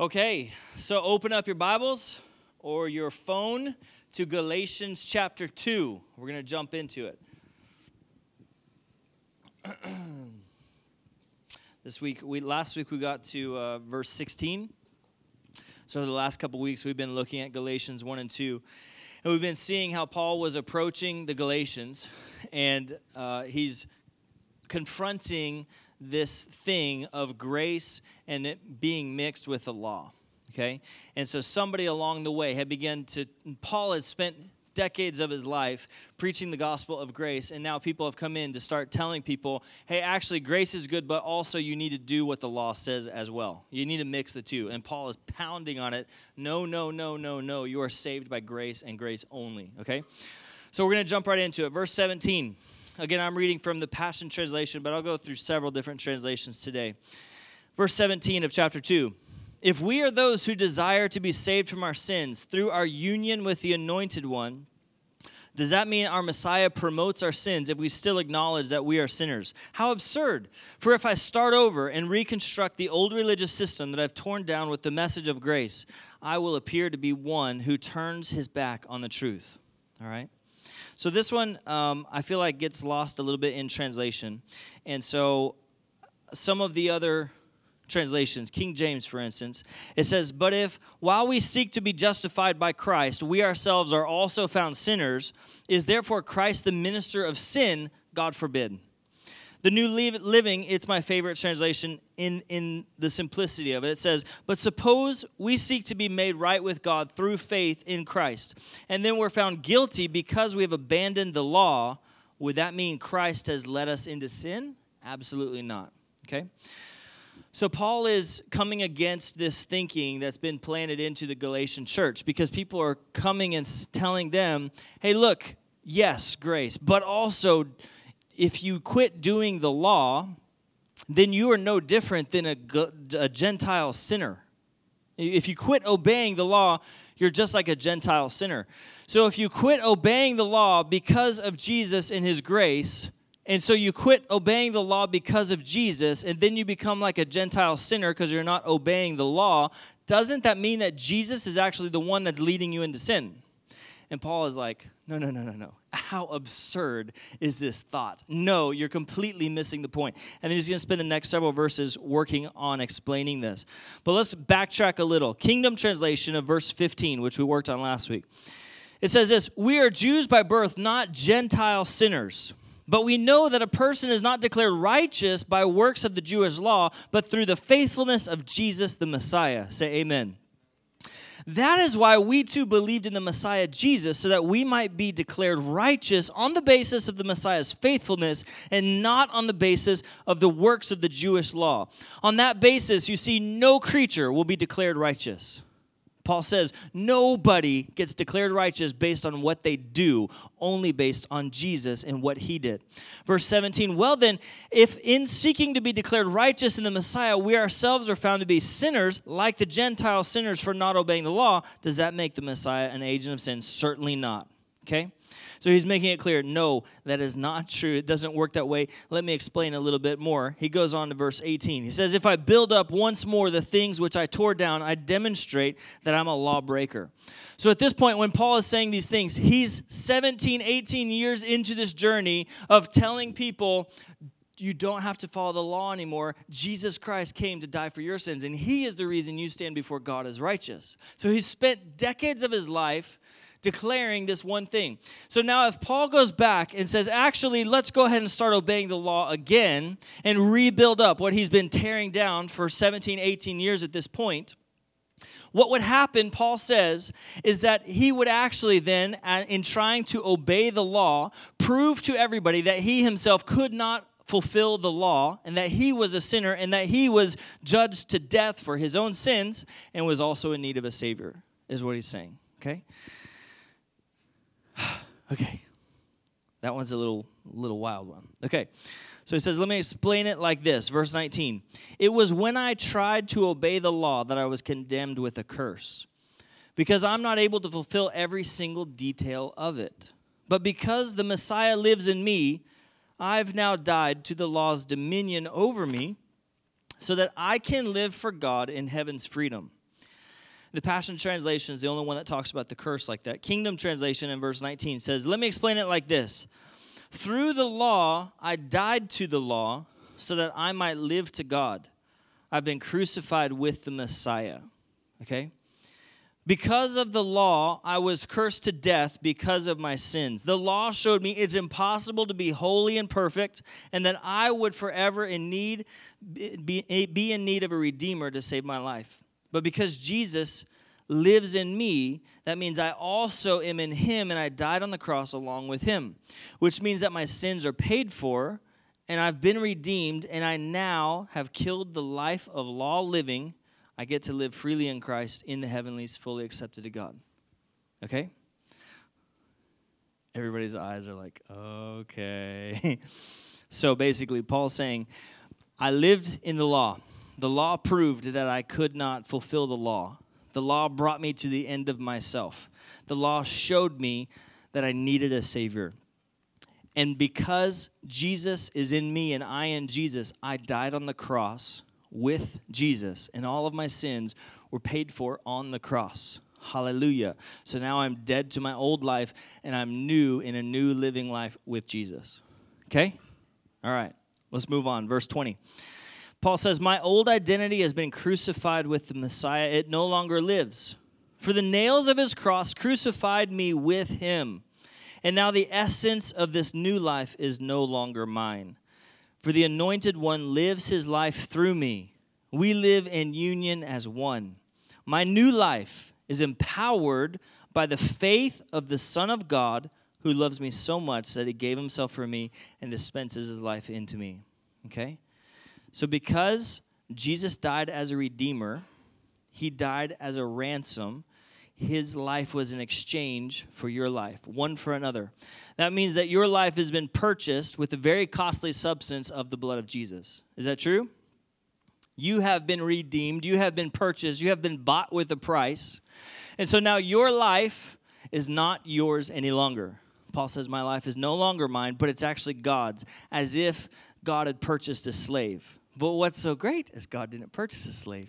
Okay, so open up your Bibles or your phone to Galatians chapter 2. We're going to jump into it. this week, we last week we got to uh, verse 16. So the last couple weeks we've been looking at Galatians 1 and 2. And we've been seeing how Paul was approaching the Galatians and uh, he's confronting this thing of grace and it being mixed with the law. Okay? And so somebody along the way had begun to, Paul has spent decades of his life preaching the gospel of grace, and now people have come in to start telling people, hey, actually, grace is good, but also you need to do what the law says as well. You need to mix the two. And Paul is pounding on it no, no, no, no, no. You are saved by grace and grace only. Okay? So we're going to jump right into it. Verse 17. Again, I'm reading from the Passion Translation, but I'll go through several different translations today. Verse 17 of chapter 2. If we are those who desire to be saved from our sins through our union with the Anointed One, does that mean our Messiah promotes our sins if we still acknowledge that we are sinners? How absurd! For if I start over and reconstruct the old religious system that I've torn down with the message of grace, I will appear to be one who turns his back on the truth. All right? So this one, um, I feel like gets lost a little bit in translation. And so some of the other translations, King James, for instance, it says, But if while we seek to be justified by Christ, we ourselves are also found sinners, is therefore Christ the minister of sin? God forbid. The New Living, it's my favorite translation in, in the simplicity of it. It says, But suppose we seek to be made right with God through faith in Christ, and then we're found guilty because we have abandoned the law. Would that mean Christ has led us into sin? Absolutely not. Okay? So, Paul is coming against this thinking that's been planted into the Galatian church because people are coming and telling them, hey, look, yes, grace, but also if you quit doing the law, then you are no different than a, a Gentile sinner. If you quit obeying the law, you're just like a Gentile sinner. So if you quit obeying the law because of Jesus and his grace, and so you quit obeying the law because of Jesus, and then you become like a Gentile sinner because you're not obeying the law, doesn't that mean that Jesus is actually the one that's leading you into sin? And Paul is like, no, no, no, no, no. How absurd is this thought? No, you're completely missing the point. And then he's going to spend the next several verses working on explaining this. But let's backtrack a little. Kingdom translation of verse 15, which we worked on last week. It says this We are Jews by birth, not Gentile sinners. But we know that a person is not declared righteous by works of the Jewish law, but through the faithfulness of Jesus the Messiah. Say amen. That is why we too believed in the Messiah Jesus, so that we might be declared righteous on the basis of the Messiah's faithfulness and not on the basis of the works of the Jewish law. On that basis, you see, no creature will be declared righteous. Paul says nobody gets declared righteous based on what they do, only based on Jesus and what he did. Verse 17 Well, then, if in seeking to be declared righteous in the Messiah, we ourselves are found to be sinners, like the Gentile sinners for not obeying the law, does that make the Messiah an agent of sin? Certainly not. Okay? So he's making it clear no, that is not true. It doesn't work that way. Let me explain a little bit more. He goes on to verse 18. He says, If I build up once more the things which I tore down, I demonstrate that I'm a lawbreaker. So at this point, when Paul is saying these things, he's 17, 18 years into this journey of telling people, you don't have to follow the law anymore. Jesus Christ came to die for your sins, and He is the reason you stand before God as righteous. So He's spent decades of His life declaring this one thing. So now, if Paul goes back and says, actually, let's go ahead and start obeying the law again and rebuild up what he's been tearing down for 17, 18 years at this point, what would happen, Paul says, is that he would actually then, uh, in trying to obey the law, prove to everybody that he himself could not fulfill the law and that he was a sinner and that he was judged to death for his own sins and was also in need of a savior, is what he's saying. Okay? okay. That one's a little little wild one. Okay. So he says, let me explain it like this. Verse 19. It was when I tried to obey the law that I was condemned with a curse, because I'm not able to fulfill every single detail of it. But because the Messiah lives in me, I've now died to the law's dominion over me, so that I can live for God in heaven's freedom. The Passion Translation is the only one that talks about the curse like that. Kingdom Translation in verse 19 says, Let me explain it like this Through the law, I died to the law so that I might live to God. I've been crucified with the Messiah. Okay? Because of the law, I was cursed to death because of my sins. The law showed me it's impossible to be holy and perfect, and that I would forever in need be, be in need of a redeemer to save my life. But because Jesus lives in me, that means I also am in him, and I died on the cross along with him, which means that my sins are paid for, and I've been redeemed, and I now have killed the life of law living I get to live freely in Christ in the heavenlies, fully accepted to God. Okay? Everybody's eyes are like, okay. so basically, Paul's saying, I lived in the law. The law proved that I could not fulfill the law. The law brought me to the end of myself. The law showed me that I needed a Savior. And because Jesus is in me and I in Jesus, I died on the cross with Jesus, and all of my sins were paid for on the cross. Hallelujah. So now I'm dead to my old life and I'm new in a new living life with Jesus. Okay? All right. Let's move on. Verse 20. Paul says, My old identity has been crucified with the Messiah. It no longer lives. For the nails of his cross crucified me with him. And now the essence of this new life is no longer mine for the anointed one lives his life through me. We live in union as one. My new life is empowered by the faith of the Son of God who loves me so much that he gave himself for me and dispenses his life into me. Okay? So, because Jesus died as a redeemer, he died as a ransom his life was in exchange for your life, one for another. That means that your life has been purchased with the very costly substance of the blood of Jesus. Is that true? You have been redeemed, you have been purchased, you have been bought with a price. And so now your life is not yours any longer. Paul says, My life is no longer mine, but it's actually God's, as if God had purchased a slave. But what's so great is God didn't purchase a slave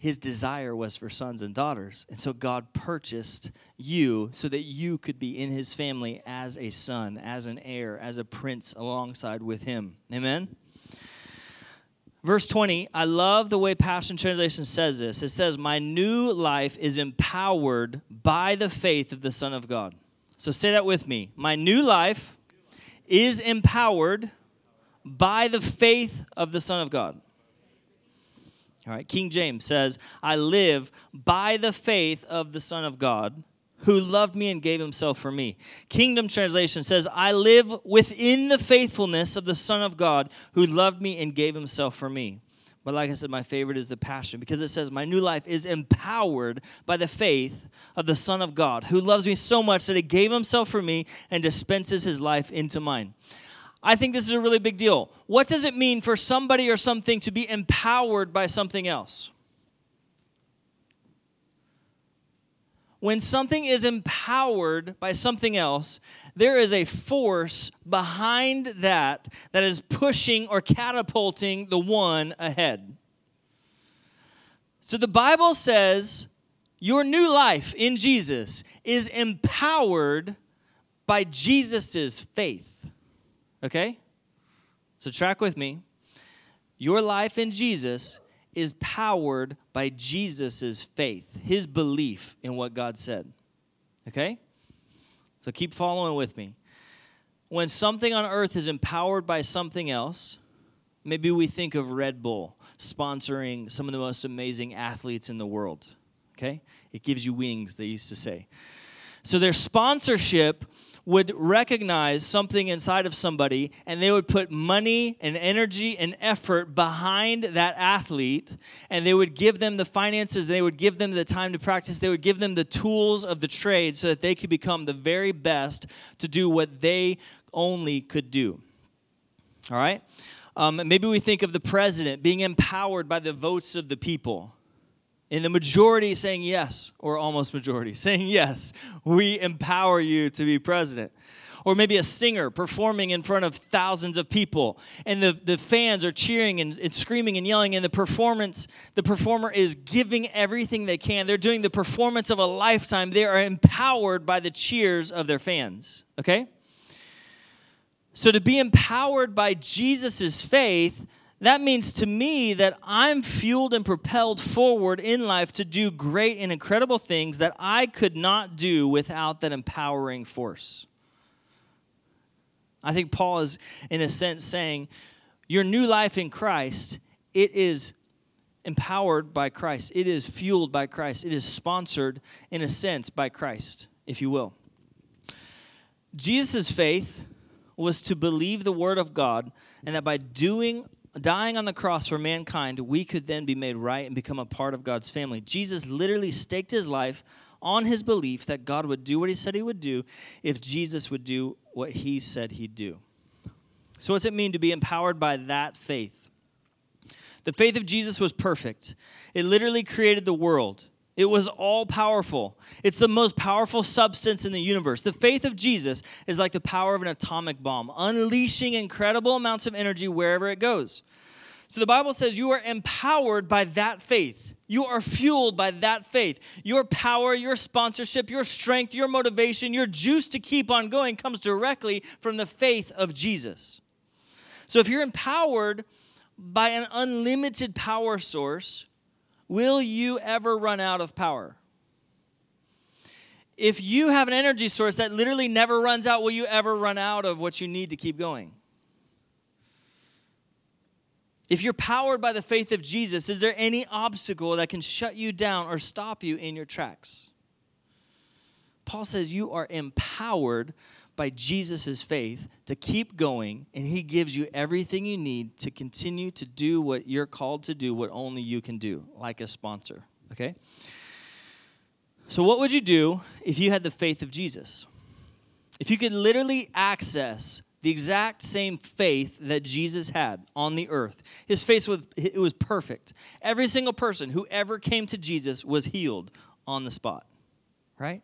his desire was for sons and daughters. And so God purchased you so that you could be in his family as a son, as an heir, as a prince alongside with him. Amen? Verse 20, I love the way Passion Translation says this. It says, My new life is empowered by the faith of the Son of God. So say that with me. My new life is empowered by the faith of the Son of God. All right, King James says, I live by the faith of the Son of God who loved me and gave himself for me. Kingdom translation says, I live within the faithfulness of the Son of God who loved me and gave himself for me. But like I said, my favorite is the Passion because it says, My new life is empowered by the faith of the Son of God who loves me so much that he gave himself for me and dispenses his life into mine. I think this is a really big deal. What does it mean for somebody or something to be empowered by something else? When something is empowered by something else, there is a force behind that that is pushing or catapulting the one ahead. So the Bible says your new life in Jesus is empowered by Jesus' faith. Okay? So, track with me. Your life in Jesus is powered by Jesus' faith, his belief in what God said. Okay? So, keep following with me. When something on earth is empowered by something else, maybe we think of Red Bull sponsoring some of the most amazing athletes in the world. Okay? It gives you wings, they used to say. So, their sponsorship would recognize something inside of somebody and they would put money and energy and effort behind that athlete and they would give them the finances, they would give them the time to practice, they would give them the tools of the trade so that they could become the very best to do what they only could do. All right? Um, maybe we think of the president being empowered by the votes of the people in the majority saying yes, or almost majority saying yes, we empower you to be president. or maybe a singer performing in front of thousands of people and the, the fans are cheering and, and screaming and yelling and the performance the performer is giving everything they can. They're doing the performance of a lifetime. They are empowered by the cheers of their fans okay? So to be empowered by jesus' faith that means to me that I'm fueled and propelled forward in life to do great and incredible things that I could not do without that empowering force. I think Paul is, in a sense, saying, Your new life in Christ, it is empowered by Christ. It is fueled by Christ. It is sponsored, in a sense, by Christ, if you will. Jesus' faith was to believe the word of God, and that by doing dying on the cross for mankind, we could then be made right and become a part of God's family. Jesus literally staked his life on his belief that God would do what he said he would do if Jesus would do what he said he'd do. So, what's it mean to be empowered by that faith? The faith of Jesus was perfect, it literally created the world. It was all powerful. It's the most powerful substance in the universe. The faith of Jesus is like the power of an atomic bomb, unleashing incredible amounts of energy wherever it goes. So the Bible says you are empowered by that faith. You are fueled by that faith. Your power, your sponsorship, your strength, your motivation, your juice to keep on going comes directly from the faith of Jesus. So if you're empowered by an unlimited power source, Will you ever run out of power? If you have an energy source that literally never runs out, will you ever run out of what you need to keep going? If you're powered by the faith of Jesus, is there any obstacle that can shut you down or stop you in your tracks? Paul says you are empowered by Jesus' faith to keep going, and He gives you everything you need to continue to do what you're called to do, what only you can do, like a sponsor. Okay? So, what would you do if you had the faith of Jesus? If you could literally access the exact same faith that Jesus had on the earth. His faith was it was perfect. Every single person who ever came to Jesus was healed on the spot. Right?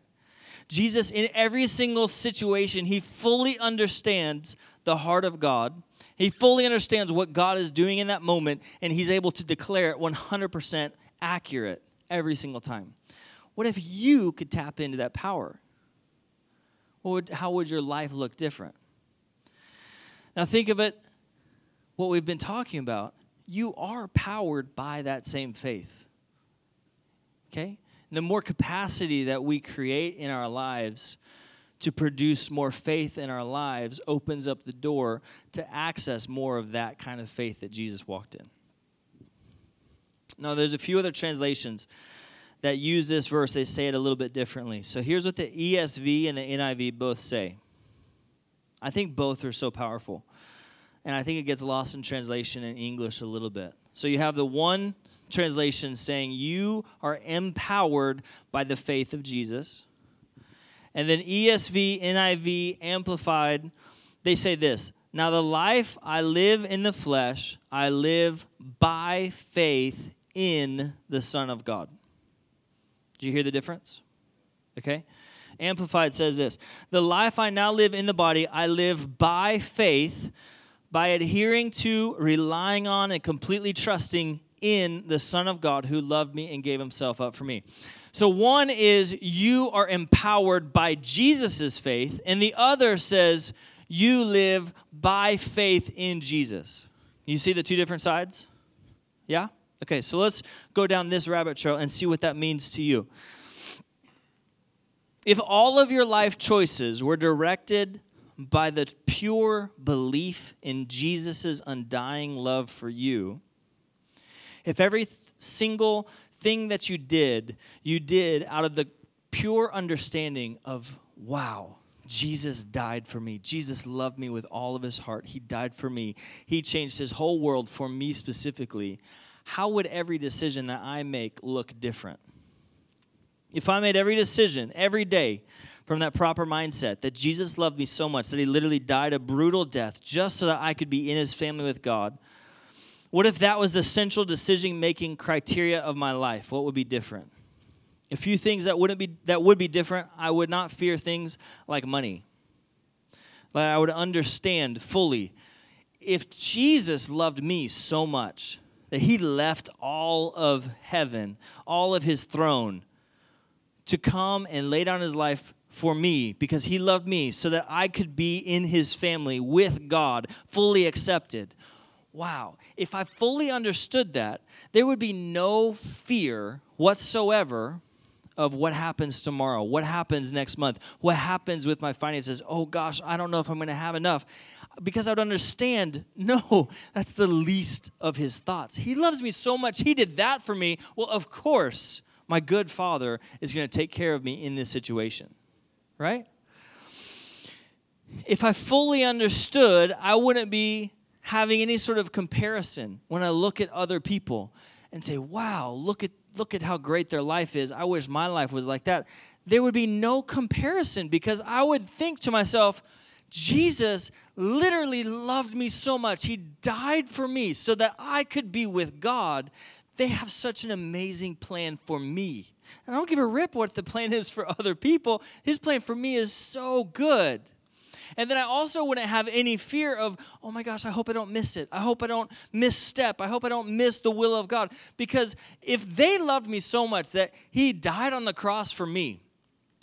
Jesus, in every single situation, he fully understands the heart of God. He fully understands what God is doing in that moment, and he's able to declare it 100% accurate every single time. What if you could tap into that power? Would, how would your life look different? Now, think of it what we've been talking about. You are powered by that same faith. Okay? The more capacity that we create in our lives to produce more faith in our lives opens up the door to access more of that kind of faith that Jesus walked in. Now, there's a few other translations that use this verse, they say it a little bit differently. So here's what the ESV and the NIV both say. I think both are so powerful. And I think it gets lost in translation in English a little bit. So you have the one translation saying you are empowered by the faith of Jesus. And then ESV, NIV, Amplified, they say this Now the life I live in the flesh, I live by faith in the Son of God. Do you hear the difference? Okay. Amplified says this The life I now live in the body, I live by faith, by adhering to, relying on, and completely trusting in the Son of God who loved me and gave himself up for me. So, one is you are empowered by Jesus' faith, and the other says you live by faith in Jesus. You see the two different sides? Yeah? Okay, so let's go down this rabbit trail and see what that means to you. If all of your life choices were directed by the pure belief in Jesus' undying love for you, if every single thing that you did, you did out of the pure understanding of, wow, Jesus died for me. Jesus loved me with all of his heart. He died for me. He changed his whole world for me specifically. How would every decision that I make look different? If I made every decision every day from that proper mindset that Jesus loved me so much that he literally died a brutal death just so that I could be in his family with God, what if that was the central decision making criteria of my life? What would be different? A few things that wouldn't be that would be different. I would not fear things like money. that I would understand fully if Jesus loved me so much that he left all of heaven, all of his throne, to come and lay down his life for me because he loved me so that I could be in his family with God, fully accepted. Wow, if I fully understood that, there would be no fear whatsoever of what happens tomorrow, what happens next month, what happens with my finances. Oh gosh, I don't know if I'm going to have enough. Because I would understand, no, that's the least of his thoughts. He loves me so much, he did that for me. Well, of course, my good father is going to take care of me in this situation, right? If I fully understood, I wouldn't be having any sort of comparison when I look at other people and say, wow, look at look at how great their life is. I wish my life was like that. There would be no comparison because I would think to myself, Jesus literally loved me so much. He died for me so that I could be with God. They have such an amazing plan for me. And I don't give a rip what the plan is for other people. His plan for me is so good. And then I also wouldn't have any fear of, oh my gosh, I hope I don't miss it. I hope I don't misstep. I hope I don't miss the will of God. Because if they loved me so much that He died on the cross for me,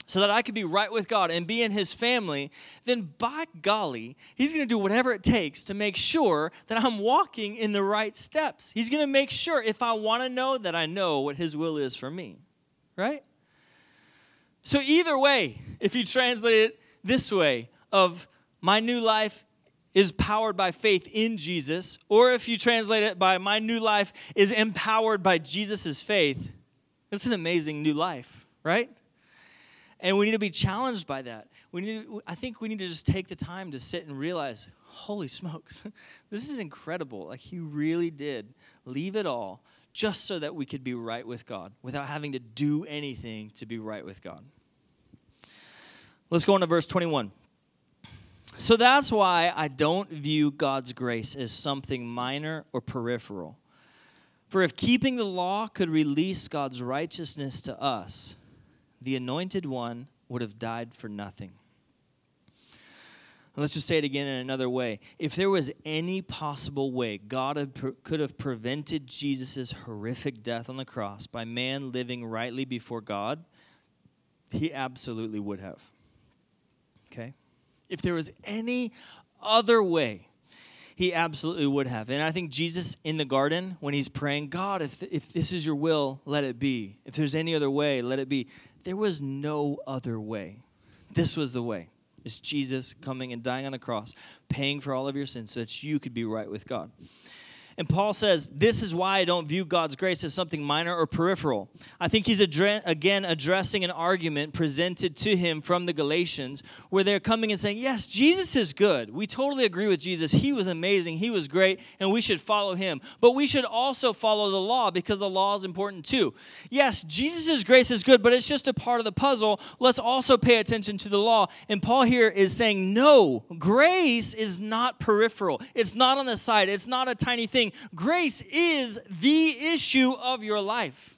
so that I could be right with God and be in His family, then by golly, He's going to do whatever it takes to make sure that I'm walking in the right steps. He's going to make sure if I want to know that I know what His will is for me, right? So, either way, if you translate it this way, of my new life is powered by faith in Jesus, or if you translate it by my new life is empowered by Jesus' faith, it's an amazing new life, right? And we need to be challenged by that. We need, I think we need to just take the time to sit and realize, holy smokes, this is incredible. Like he really did leave it all just so that we could be right with God without having to do anything to be right with God. Let's go on to verse 21. So that's why I don't view God's grace as something minor or peripheral. For if keeping the law could release God's righteousness to us, the anointed one would have died for nothing. Let's just say it again in another way. If there was any possible way God could have prevented Jesus' horrific death on the cross by man living rightly before God, he absolutely would have. If there was any other way, he absolutely would have. And I think Jesus in the garden, when he's praying, God, if, if this is your will, let it be. If there's any other way, let it be. There was no other way. This was the way. It's Jesus coming and dying on the cross, paying for all of your sins so that you could be right with God. And Paul says, This is why I don't view God's grace as something minor or peripheral. I think he's adre- again addressing an argument presented to him from the Galatians where they're coming and saying, Yes, Jesus is good. We totally agree with Jesus. He was amazing. He was great, and we should follow him. But we should also follow the law because the law is important too. Yes, Jesus' grace is good, but it's just a part of the puzzle. Let's also pay attention to the law. And Paul here is saying, No, grace is not peripheral, it's not on the side, it's not a tiny thing grace is the issue of your life.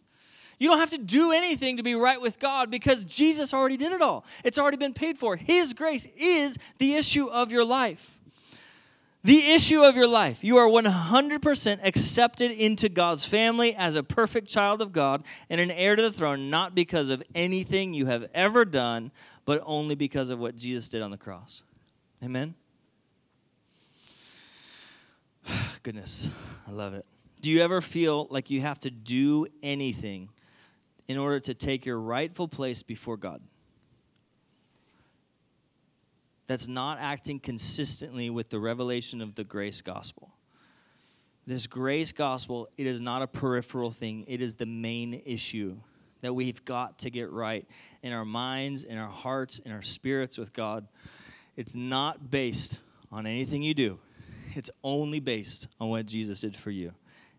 You don't have to do anything to be right with God because Jesus already did it all. It's already been paid for. His grace is the issue of your life. The issue of your life. You are 100% accepted into God's family as a perfect child of God and an heir to the throne, not because of anything you have ever done, but only because of what Jesus did on the cross. Amen? Goodness, I love it. Do you ever feel like you have to do anything in order to take your rightful place before God? That's not acting consistently with the revelation of the grace gospel. This grace gospel, it is not a peripheral thing, it is the main issue that we've got to get right in our minds, in our hearts, in our spirits with God. It's not based on anything you do, it's only based on what Jesus did for you.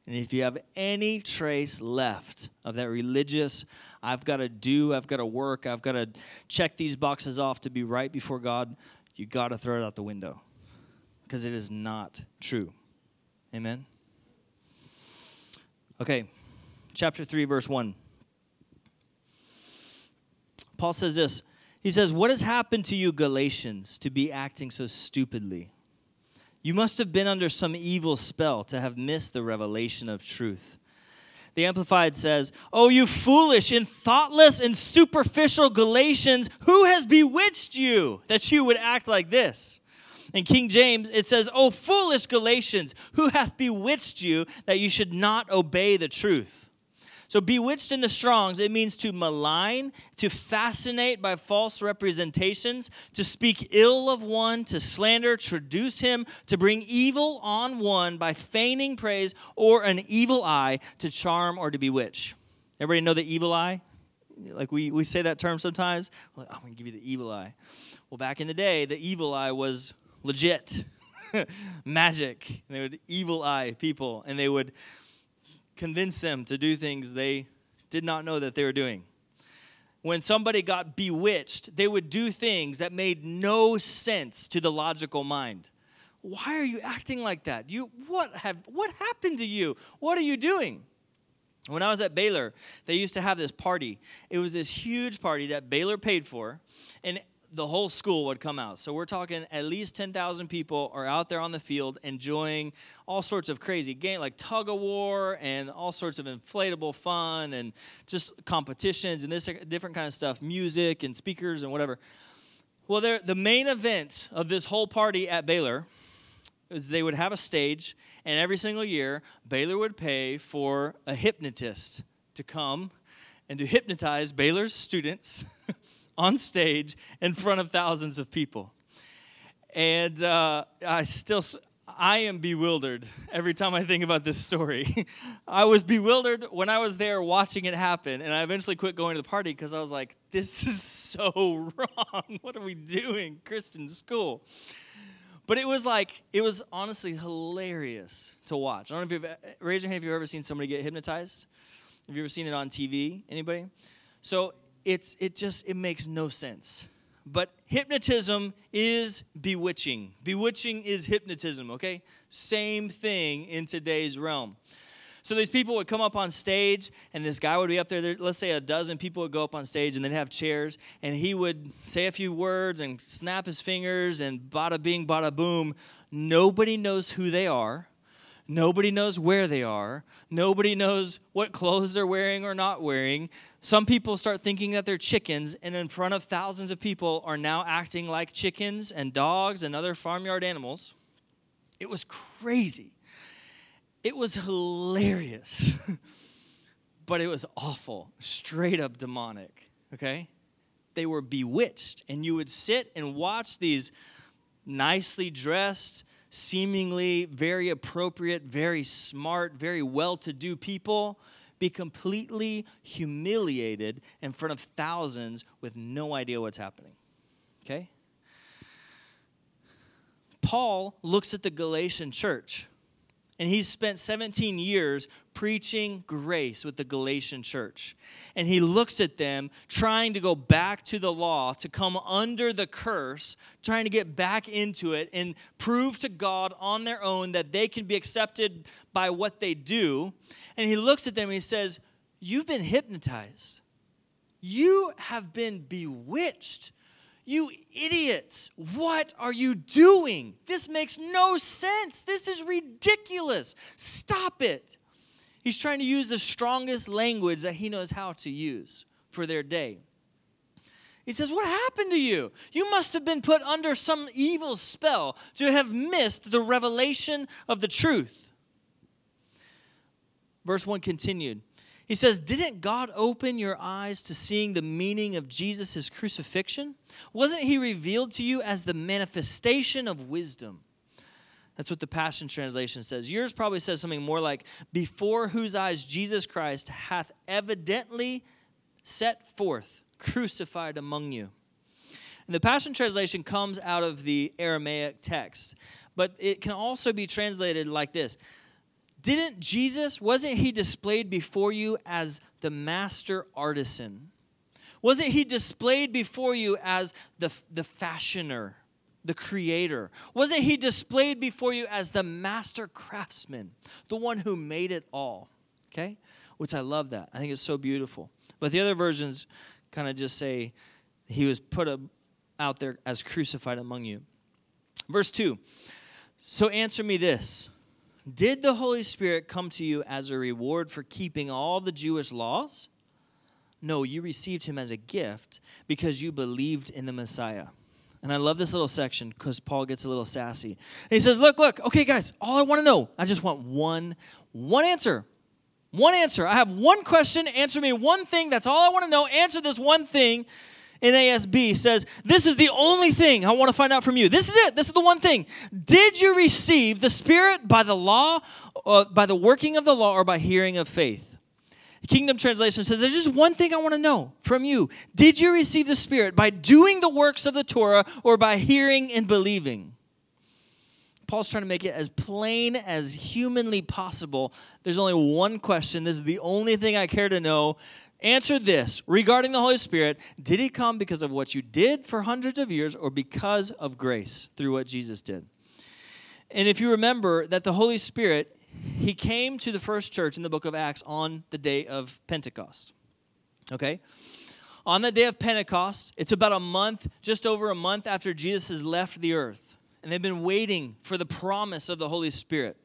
And if you have any trace left of that religious, I've got to do, I've got to work, I've got to check these boxes off to be right before God, you got to throw it out the window because it is not true. Amen? Okay, chapter 3, verse 1. Paul says this He says, What has happened to you, Galatians, to be acting so stupidly? You must have been under some evil spell to have missed the revelation of truth. The Amplified says, Oh, you foolish and thoughtless and superficial Galatians, who has bewitched you that you would act like this? In King James, it says, Oh, foolish Galatians, who hath bewitched you that you should not obey the truth? So, bewitched in the Strongs, it means to malign, to fascinate by false representations, to speak ill of one, to slander, traduce him, to bring evil on one by feigning praise or an evil eye, to charm or to bewitch. Everybody know the evil eye? Like we, we say that term sometimes. Like, oh, I'm going to give you the evil eye. Well, back in the day, the evil eye was legit magic. And they would evil eye people, and they would convince them to do things they did not know that they were doing. When somebody got bewitched, they would do things that made no sense to the logical mind. Why are you acting like that? You what have what happened to you? What are you doing? When I was at Baylor, they used to have this party. It was this huge party that Baylor paid for, and the whole school would come out. So we're talking at least 10,000 people are out there on the field enjoying all sorts of crazy game like tug of war and all sorts of inflatable fun and just competitions and this different kind of stuff, music and speakers and whatever. Well, the main event of this whole party at Baylor is they would have a stage and every single year Baylor would pay for a hypnotist to come and to hypnotize Baylor's students on stage in front of thousands of people. And uh, I still, I am bewildered every time I think about this story. I was bewildered when I was there watching it happen, and I eventually quit going to the party because I was like, this is so wrong. What are we doing? Christian school. But it was like, it was honestly hilarious to watch. I don't know if you've, raise your hand if you've ever seen somebody get hypnotized. Have you ever seen it on TV? Anybody? So it's it just it makes no sense. But hypnotism is bewitching. Bewitching is hypnotism, okay? Same thing in today's realm. So these people would come up on stage, and this guy would be up there. Let's say a dozen people would go up on stage, and they'd have chairs, and he would say a few words and snap his fingers, and bada bing, bada boom. Nobody knows who they are. Nobody knows where they are. Nobody knows what clothes they're wearing or not wearing. Some people start thinking that they're chickens, and in front of thousands of people are now acting like chickens and dogs and other farmyard animals. It was crazy. It was hilarious, but it was awful, straight up demonic, okay? They were bewitched, and you would sit and watch these nicely dressed, seemingly very appropriate, very smart, very well to do people be completely humiliated in front of thousands with no idea what's happening. Okay? Paul looks at the Galatian church and he's spent 17 years preaching grace with the Galatian church. And he looks at them trying to go back to the law, to come under the curse, trying to get back into it and prove to God on their own that they can be accepted by what they do. And he looks at them and he says, You've been hypnotized. You have been bewitched. You idiots, what are you doing? This makes no sense. This is ridiculous. Stop it. He's trying to use the strongest language that he knows how to use for their day. He says, What happened to you? You must have been put under some evil spell to have missed the revelation of the truth. Verse 1 continued he says, Didn't God open your eyes to seeing the meaning of Jesus' crucifixion? Wasn't he revealed to you as the manifestation of wisdom? That's what the Passion Translation says. Yours probably says something more like, Before whose eyes Jesus Christ hath evidently set forth, crucified among you. And the Passion Translation comes out of the Aramaic text, but it can also be translated like this didn't Jesus, wasn't he displayed before you as the master artisan? Wasn't he displayed before you as the, the fashioner, the creator? Wasn't he displayed before you as the master craftsman, the one who made it all? Okay? Which I love that. I think it's so beautiful. But the other versions kind of just say, He was put out there as crucified among you. Verse 2 So answer me this Did the Holy Spirit come to you as a reward for keeping all the Jewish laws? No, you received him as a gift because you believed in the Messiah. And I love this little section because Paul gets a little sassy. And he says, Look, look, okay, guys, all I want to know, I just want one, one answer. One answer. I have one question. Answer me one thing. That's all I want to know. Answer this one thing. NASB says, This is the only thing I want to find out from you. This is it. This is the one thing. Did you receive the Spirit by the law, uh, by the working of the law, or by hearing of faith? Kingdom Translation says, There's just one thing I want to know from you. Did you receive the Spirit by doing the works of the Torah or by hearing and believing? Paul's trying to make it as plain as humanly possible. There's only one question. This is the only thing I care to know. Answer this regarding the Holy Spirit Did he come because of what you did for hundreds of years or because of grace through what Jesus did? And if you remember that the Holy Spirit he came to the first church in the book of Acts on the day of Pentecost. Okay? On the day of Pentecost, it's about a month, just over a month after Jesus has left the earth. And they've been waiting for the promise of the Holy Spirit.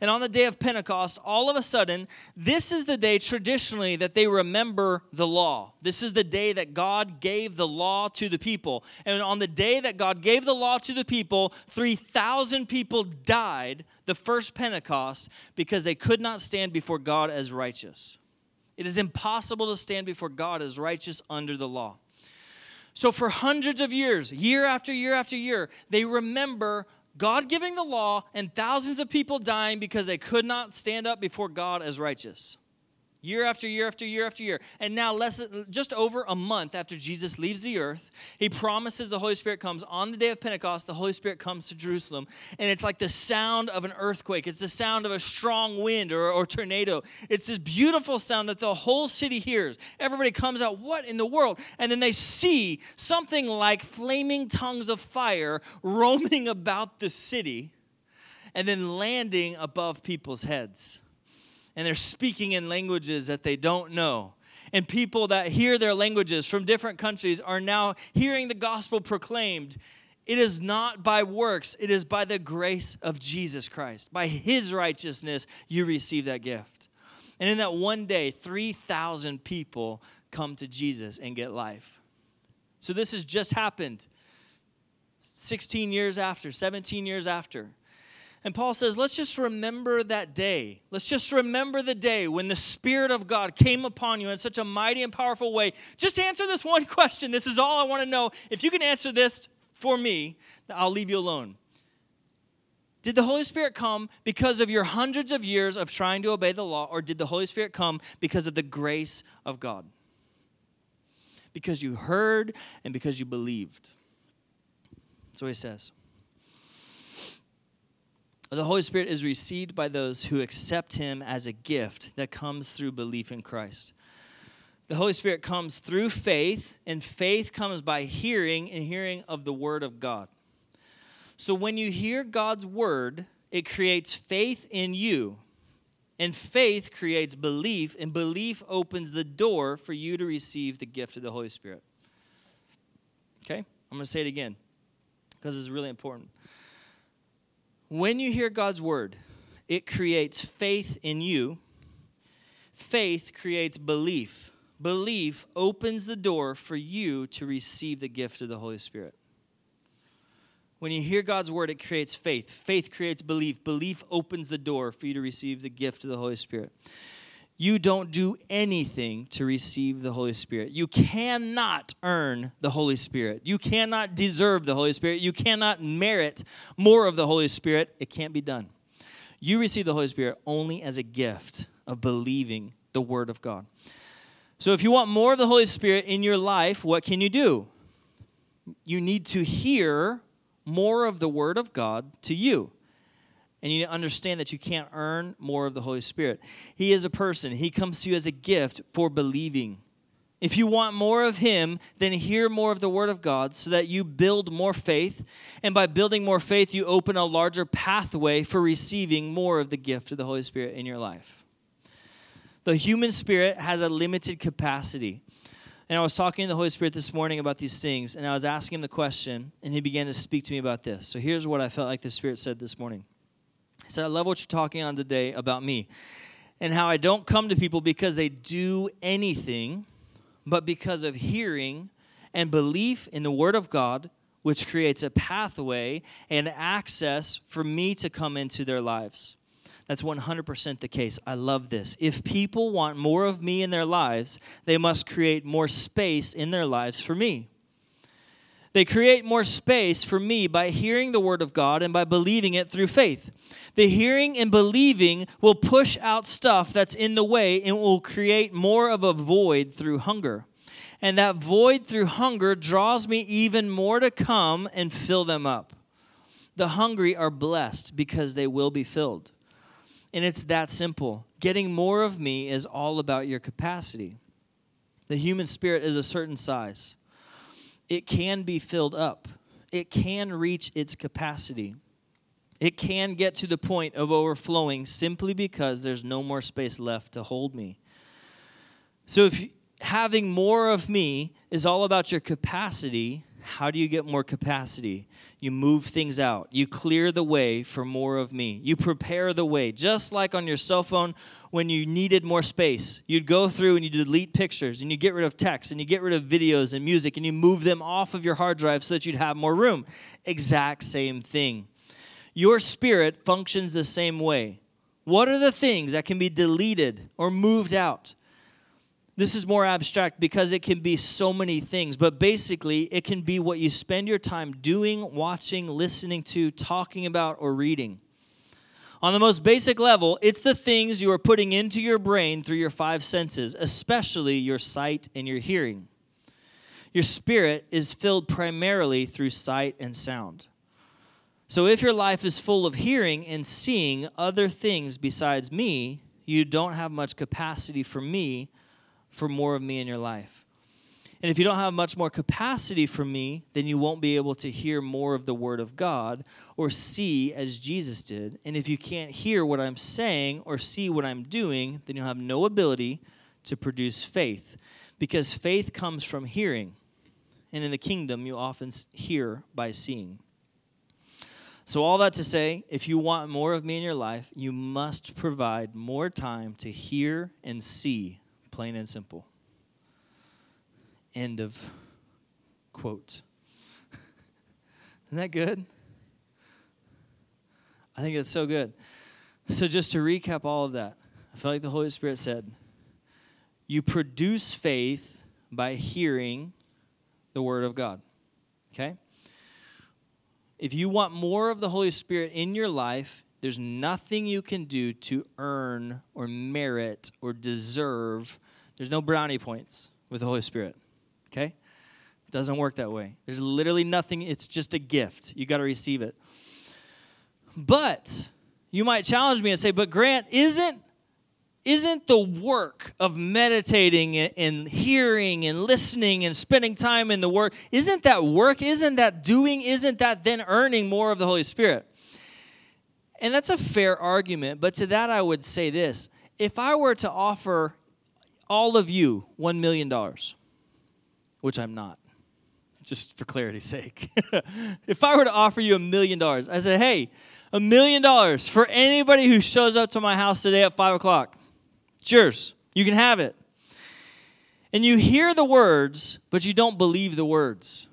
And on the day of Pentecost, all of a sudden, this is the day traditionally that they remember the law. This is the day that God gave the law to the people. And on the day that God gave the law to the people, 3,000 people died the first Pentecost because they could not stand before God as righteous. It is impossible to stand before God as righteous under the law. So, for hundreds of years, year after year after year, they remember God giving the law and thousands of people dying because they could not stand up before God as righteous year after year after year after year. And now, less just over a month after Jesus leaves the earth, he promises the Holy Spirit comes on the day of Pentecost. The Holy Spirit comes to Jerusalem, and it's like the sound of an earthquake. It's the sound of a strong wind or, or tornado. It's this beautiful sound that the whole city hears. Everybody comes out, what in the world? And then they see something like flaming tongues of fire roaming about the city and then landing above people's heads and they're speaking in languages that they don't know. And people that hear their languages from different countries are now hearing the gospel proclaimed. It is not by works, it is by the grace of Jesus Christ. By his righteousness, you receive that gift. And in that one day, 3,000 people come to Jesus and get life. So this has just happened 16 years after, 17 years after. And Paul says, let's just remember that day. Let's just remember the day when the Spirit of God came upon you in such a mighty and powerful way. Just answer this one question. This is all I want to know. If you can answer this for me, I'll leave you alone. Did the Holy Spirit come because of your hundreds of years of trying to obey the law, or did the Holy Spirit come because of the grace of God? Because you heard and because you believed. That's what he says. The Holy Spirit is received by those who accept Him as a gift that comes through belief in Christ. The Holy Spirit comes through faith, and faith comes by hearing and hearing of the Word of God. So when you hear God's Word, it creates faith in you. And faith creates belief, and belief opens the door for you to receive the gift of the Holy Spirit. Okay? I'm going to say it again because it's really important. When you hear God's word, it creates faith in you. Faith creates belief. Belief opens the door for you to receive the gift of the Holy Spirit. When you hear God's word, it creates faith. Faith creates belief. Belief opens the door for you to receive the gift of the Holy Spirit. You don't do anything to receive the Holy Spirit. You cannot earn the Holy Spirit. You cannot deserve the Holy Spirit. You cannot merit more of the Holy Spirit. It can't be done. You receive the Holy Spirit only as a gift of believing the Word of God. So, if you want more of the Holy Spirit in your life, what can you do? You need to hear more of the Word of God to you and you need to understand that you can't earn more of the Holy Spirit. He is a person, He comes to you as a gift for believing. If you want more of Him, then hear more of the Word of God so that you build more faith. And by building more faith, you open a larger pathway for receiving more of the gift of the Holy Spirit in your life. The human spirit has a limited capacity. And I was talking to the Holy Spirit this morning about these things, and I was asking him the question, and he began to speak to me about this. So here's what I felt like the Spirit said this morning. He said, I love what you're talking on today about me and how I don't come to people because they do anything, but because of hearing and belief in the Word of God, which creates a pathway and access for me to come into their lives. That's 100% the case. I love this. If people want more of me in their lives, they must create more space in their lives for me. They create more space for me by hearing the word of God and by believing it through faith. The hearing and believing will push out stuff that's in the way and will create more of a void through hunger. And that void through hunger draws me even more to come and fill them up. The hungry are blessed because they will be filled. And it's that simple. Getting more of me is all about your capacity. The human spirit is a certain size it can be filled up, it can reach its capacity. It can get to the point of overflowing simply because there's no more space left to hold me. So, if having more of me is all about your capacity, how do you get more capacity? You move things out. You clear the way for more of me. You prepare the way. Just like on your cell phone when you needed more space, you'd go through and you delete pictures and you get rid of text and you get rid of videos and music and you move them off of your hard drive so that you'd have more room. Exact same thing. Your spirit functions the same way. What are the things that can be deleted or moved out? This is more abstract because it can be so many things, but basically, it can be what you spend your time doing, watching, listening to, talking about, or reading. On the most basic level, it's the things you are putting into your brain through your five senses, especially your sight and your hearing. Your spirit is filled primarily through sight and sound. So, if your life is full of hearing and seeing other things besides me, you don't have much capacity for me for more of me in your life. And if you don't have much more capacity for me, then you won't be able to hear more of the Word of God or see as Jesus did. And if you can't hear what I'm saying or see what I'm doing, then you'll have no ability to produce faith. Because faith comes from hearing. And in the kingdom, you often hear by seeing. So, all that to say, if you want more of me in your life, you must provide more time to hear and see plain and simple. End of quote. Isn't that good? I think it's so good. So, just to recap all of that, I feel like the Holy Spirit said, You produce faith by hearing the Word of God. Okay? If you want more of the Holy Spirit in your life, there's nothing you can do to earn or merit or deserve there's no brownie points with the Holy Spirit. Okay? It doesn't work that way. There's literally nothing, it's just a gift. You got to receive it. But you might challenge me and say, "But Grant, isn't isn't the work of meditating and hearing and listening and spending time in the Word, isn't that work? Isn't that doing? Isn't that then earning more of the Holy Spirit? And that's a fair argument, but to that I would say this if I were to offer all of you $1 million, which I'm not, just for clarity's sake. if I were to offer you a million dollars, I said, hey, a million dollars for anybody who shows up to my house today at 5 o'clock. It's yours. You can have it. And you hear the words, but you don't believe the words.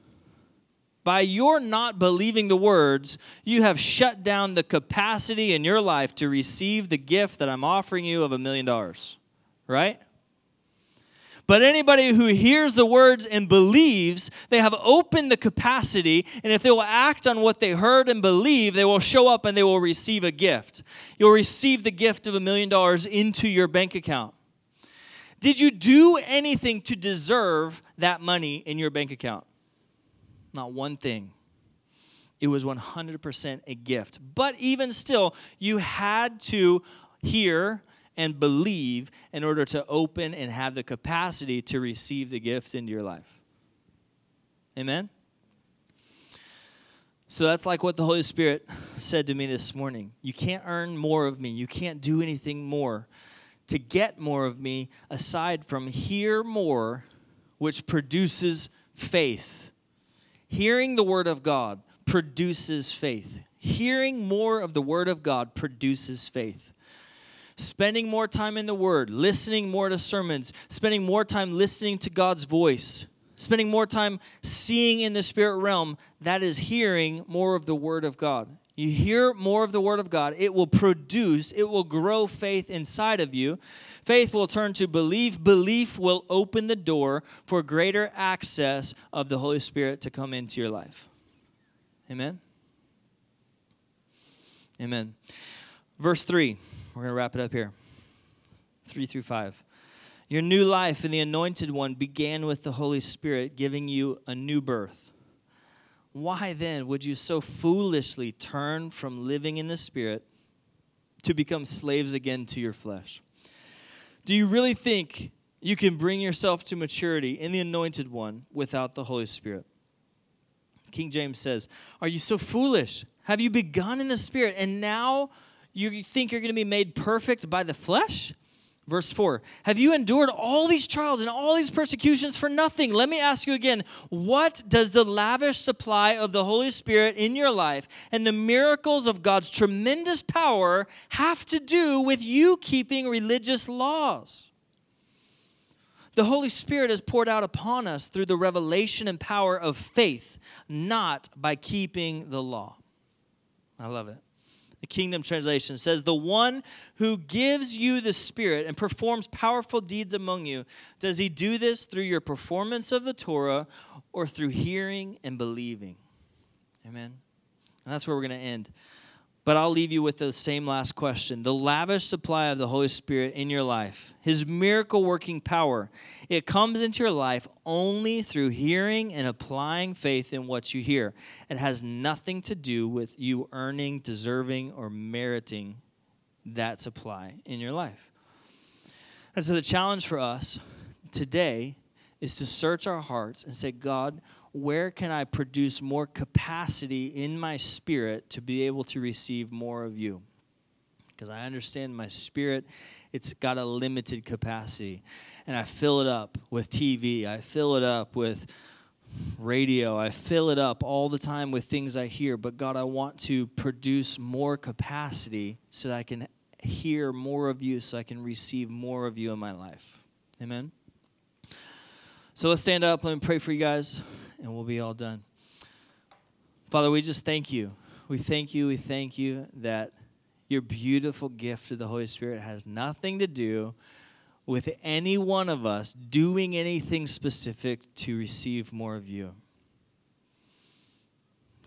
By your not believing the words, you have shut down the capacity in your life to receive the gift that I'm offering you of a million dollars. Right? But anybody who hears the words and believes, they have opened the capacity, and if they will act on what they heard and believe, they will show up and they will receive a gift. You'll receive the gift of a million dollars into your bank account. Did you do anything to deserve that money in your bank account? Not one thing. It was 100% a gift. But even still, you had to hear, and believe in order to open and have the capacity to receive the gift into your life. Amen? So that's like what the Holy Spirit said to me this morning. You can't earn more of me, you can't do anything more to get more of me aside from hear more which produces faith. Hearing the word of God produces faith. Hearing more of the word of God produces faith. Spending more time in the word, listening more to sermons, spending more time listening to God's voice, spending more time seeing in the spirit realm, that is hearing more of the word of God. You hear more of the Word of God, it will produce, it will grow faith inside of you. Faith will turn to belief. Belief will open the door for greater access of the Holy Spirit to come into your life. Amen? Amen. Verse 3, we're going to wrap it up here 3 through 5. Your new life in the Anointed One began with the Holy Spirit giving you a new birth why then would you so foolishly turn from living in the Spirit to become slaves again to your flesh? Do you really think you can bring yourself to maturity in the anointed one without the Holy Spirit? King James says, Are you so foolish? Have you begun in the Spirit and now you think you're going to be made perfect by the flesh? Verse 4 Have you endured all these trials and all these persecutions for nothing? Let me ask you again what does the lavish supply of the Holy Spirit in your life and the miracles of God's tremendous power have to do with you keeping religious laws? The Holy Spirit is poured out upon us through the revelation and power of faith, not by keeping the law. I love it the Kingdom Translation says, The one who gives you the Spirit and performs powerful deeds among you, does he do this through your performance of the Torah or through hearing and believing? Amen. And that's where we're going to end. But I'll leave you with the same last question. The lavish supply of the Holy Spirit in your life, His miracle working power, it comes into your life only through hearing and applying faith in what you hear. It has nothing to do with you earning, deserving, or meriting that supply in your life. And so the challenge for us today is to search our hearts and say, God, where can I produce more capacity in my spirit to be able to receive more of you? Because I understand my spirit, it's got a limited capacity. And I fill it up with TV, I fill it up with radio, I fill it up all the time with things I hear. But God, I want to produce more capacity so that I can hear more of you, so I can receive more of you in my life. Amen. So let's stand up. Let me pray for you guys and we'll be all done. Father, we just thank you. We thank you. We thank you that your beautiful gift of the Holy Spirit has nothing to do with any one of us doing anything specific to receive more of you.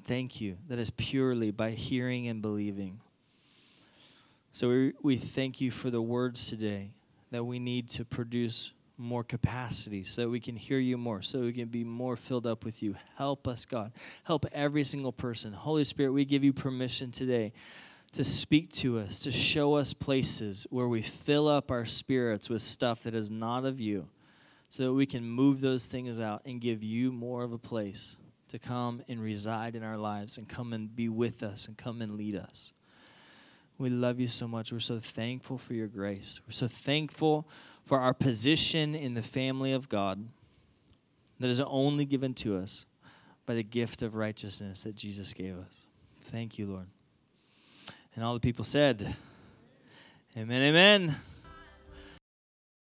Thank you. That is purely by hearing and believing. So we, we thank you for the words today that we need to produce more capacity so we can hear you more, so we can be more filled up with you. Help us, God. Help every single person. Holy Spirit, we give you permission today to speak to us, to show us places where we fill up our spirits with stuff that is not of you, so that we can move those things out and give you more of a place to come and reside in our lives and come and be with us and come and lead us. We love you so much. We're so thankful for your grace. We're so thankful for our position in the family of God that is only given to us by the gift of righteousness that Jesus gave us. Thank you, Lord. And all the people said, Amen, amen.